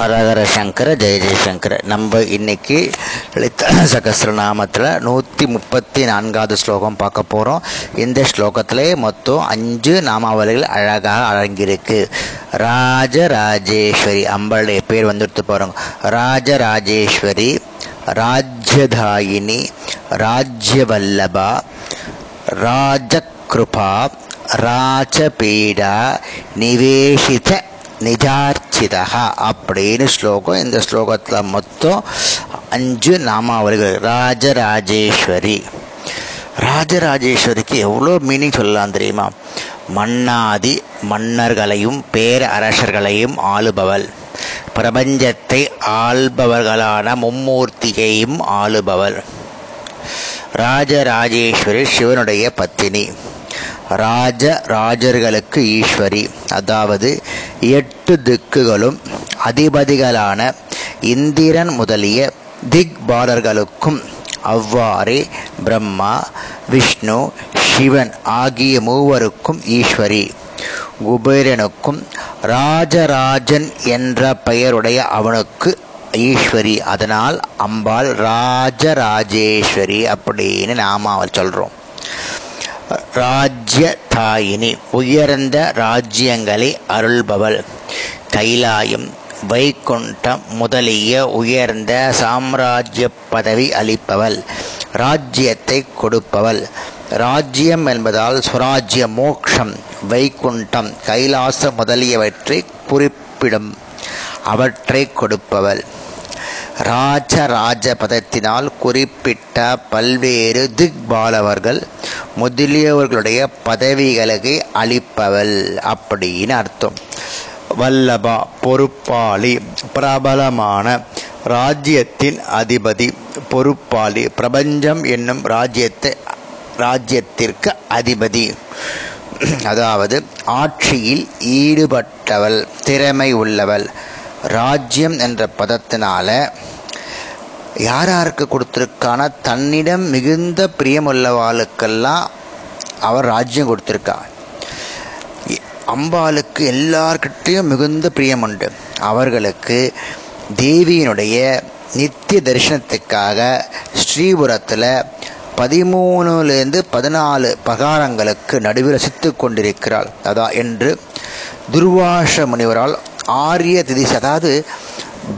ஹரஹர சங்கர ஜெய ஜெயசங்கர நம்ம இன்னைக்கு லலிதா சகசிரநாமத்தில் நூற்றி முப்பத்தி நான்காவது ஸ்லோகம் பார்க்க போகிறோம் இந்த ஸ்லோகத்திலே மொத்தம் அஞ்சு நாமாவளிகள் அழகாக அடங்கியிருக்கு. ராஜராஜேஸ்வரி அம்பாளுடைய பேர் வந்துடுத்து போகிறோம் ராஜராஜேஸ்வரி ராஜ்யதாயினி ராஜ்யவல்லபா ராஜகிருபா ராஜபீடா நிவேஷித நிஜார்ச்சிதா அப்படின்னு ஸ்லோகம். இந்த ஸ்லோகத்தில் மொத்தம் அஞ்சு நாமாவளிகள். ராஜராஜேஸ்வரி. ராஜராஜேஸ்வரிக்கு எவ்வளோ மீனிங் சொல்லலாம் தெரியுமா? மன்னாதி மன்னர்களையும் பேர அரசர்களையும் ஆளுபவள். பிரபஞ்சத்தை ஆள்பவர்களான மும்மூர்த்தியையும் ஆளுபவள். ராஜராஜேஸ்வரி சிவனுடைய பத்தினி. ராஜ ராஜர்களுக்கு ஈஸ்வரி. அதாவது எட்டு திக்குகளும் அதிபதிகளான இந்திரன் முதலிய திக்பாலர்களுக்கும் அவ்வாறே பிரம்மா விஷ்ணு சிவன் ஆகிய மூவருக்கும் ஈஸ்வரி. குபேரனுக்கும் ராஜராஜன் என்ற பெயருடைய அவனுக்கு ஈஸ்வரி. அதனால் அம்பாள் ராஜராஜேஸ்வரி அப்படின்னு நாம அவள் சொல்றோம். ராஜ்ய தாயினி உயர்ந்த ராஜ்யங்களை அருள்பவள். கைலாயம் வைகுண்டம் முதலிய உயர்ந்த சாம்ராஜ்ய பதவி அளிப்பவள். ராஜ்யத்தை கொடுப்பவள். ராஜ்யம் என்பதால் சுராஜ்ய மோக்ஷம் வைகுண்டம் கைலாச முதலியவற்றை குறிப்பிடும். அவற்றை கொடுப்பவள். ராஜராஜ பதத்தினால் குறிப்பிட்ட பல்வேறு திக்பாலவர்கள் முதலியவர்களுடைய பதவிகளுக்கு அளிப்பவள் அப்படின்னு அர்த்தம். வல்லபா பொறுப்பாளி பிரபலமான ராஜ்யத்தின் அதிபதி பொறுப்பாளி பிரபஞ்சம் என்னும் ராஜ்யத்தை ராஜ்யத்திற்கு அதிபதி. அதாவது ஆட்சியில் ஈடுபட்டவள் திறமை உள்ளவள். ராஜ்யம் என்ற பதத்தினால யார் யாருக்கு கொடுத்துருக்கான? தன்னிடம் மிகுந்த பிரியமுள்ளவாளுக்கெல்லாம் அவர் ராஜ்யம் கொடுத்துருக்கா அம்பாளுக்கு எல்லார்கிட்டையும் மிகுந்த பிரியம் உண்டு அவர்களுக்கு தேவியினுடைய நித்திய தரிசனத்துக்காக ஸ்ரீபுரத்தில் பதிமூணுலேருந்து பதினாலு பகாரங்களுக்கு நடுவில் ரசித்து கொண்டிருக்கிறாள். அதா என்று துர்வாச முனிவரால் ஆரிய திதிசை அதாவது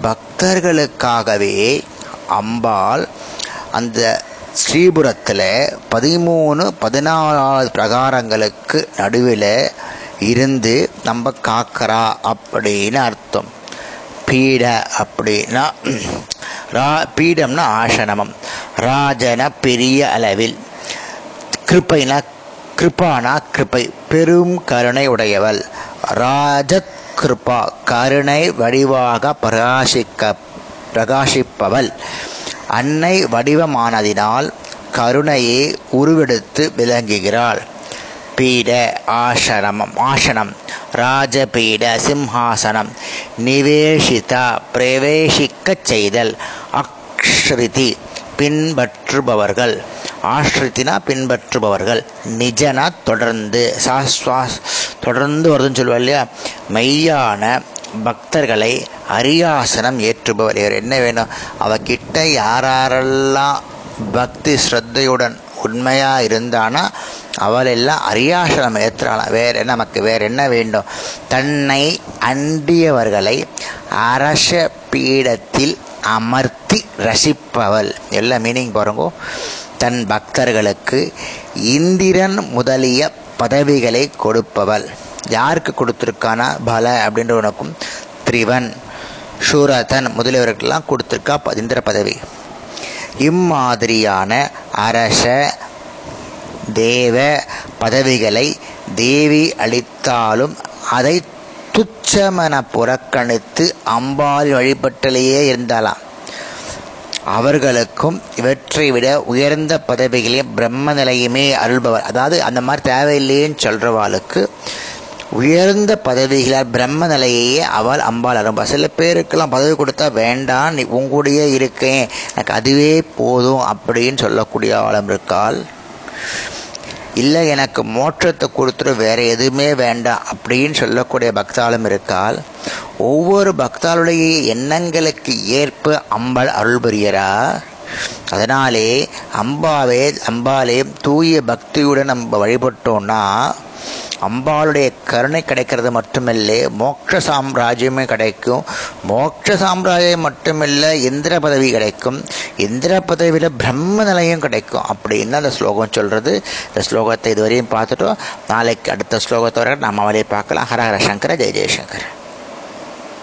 பக்தர்களுக்காகவே அம்பாள் அந்த ஸ்ரீபுரத்தில் பதிமூணு பதினாலாவது பிரகாரங்களுக்கு நடுவில் இருந்து நம்ம காக்கிறா அப்படின்னு அர்த்தம். பீட அப்படின்னா ரா பீடம்னா ஆசனமம். ராஜன பெரிய அளவில். கிருப்பைனா கிருப்பானா கிருப்பை. பெரும் கருணை உடையவள். ராஜ கிருபா கருணை வடிவாக பிரகாசிக்க பிரகாசிப்பவள். அன்னை வடிவமானதினால் கருணையே உருவெடுத்து விளங்குகிறாள். பீட ஆசனமம் ஆசனம் ராஜபீட சிம்ஹாசனம் நிவேஷிதா பிரவேசிக்கச் செய்தல் அக்ஷிருதி பின்பற்றுபவர்கள் ஆஷ்ரித்தினா பின்பற்றுபவர்கள் நிஜனா தொடர்ந்து சாஸ்வாஸ் தொடர்ந்து வருதுன்னு சொல்லுவாள் இல்லையா? மெய்யான பக்தர்களை அரியாசனம் ஏற்றுபவர். இவர் என்ன வேணும்? அவகிட்ட யாரெல்லாம் பக்தி ஸ்ரத்தையுடன் உண்மையாக இருந்தானா அவள் எல்லாம் அரியாசனம் ஏற்றுறாளாம் வேற என்ன நமக்கு வேற என்ன வேண்டும்? தன்னை அண்டியவர்களை அரச பீடத்தில் அமர்த்தி ரசிப்பவள். எல்லா மீனிங் பாருங்கோ. தன் பக்தர்களுக்கு இந்திரன் முதலிய பதவிகளை கொடுப்பவள். யாருக்கு கொடுத்துருக்கானா? பல அப்படின்றவனுக்கும் திரிவன் சூரதன் முதலியவர்களுக்கெல்லாம் கொடுத்துருக்கா இந்திர பதவி. இம்மாதிரியான அரச தேவ பதவிகளை தேவி அளித்தாலும் அதை துச்சமென புறக்கணித்து அம்பாள் வழிபட்டலேயே இருந்தாலாம் அவர்களுக்கும் இவற்றை விட உயர்ந்த பதவிகளையும் பிரம்ம நிலையுமே அருள்பவர் அதாவது அந்த மாதிரி தேவையில்லையேன்னு சொல்றவாளுக்கு உயர்ந்த பதவிகளால் பிரம்ம நிலையையே அவள் அம்பாள் அரும்பா. சில பேருக்கெல்லாம் பதவி கொடுத்தா வேண்டாம் நீ உங்களுடைய இருக்கேன். எனக்கு அதுவே போதும் அப்படின்னு சொல்லக்கூடிய ஆளும் இருக்காள். இல்லை எனக்கு மோட்சத்தை கொடுத்துட்டு வேற எதுவுமே வேண்டாம் அப்படின்னு சொல்லக்கூடிய பக்தாலும் இருக்கால் ஒவ்வொரு பக்தாளுடைய எண்ணங்களுக்கு ஏற்ப அம்பாள் அருள் புரியறா. அதனாலே அம்பாவே அம்பாலே தூய பக்தியுடன் நம்ம வழிபட்டோம்னா அம்பாளுடைய கருணை கிடைக்கிறது மட்டுமில்லை மோட்ச சாம்ராஜ்யமே கிடைக்கும். மோட்ச சாம்ராஜ்யம் மட்டுமில்லை இந்திர பதவி கிடைக்கும். இந்திர பதவியில் பிரம்ம நிலையம் கிடைக்கும். அப்படின்னு அந்த ஸ்லோகம் சொல்கிறது இந்த ஸ்லோகத்தை இதுவரையும் பார்த்துட்டோம். நாளைக்கு அடுத்த ஸ்லோகத்தோட நம்ம அவளை பார்க்கலாம். ஹரஹர சங்கர ஜெய ஜெயசங்கர்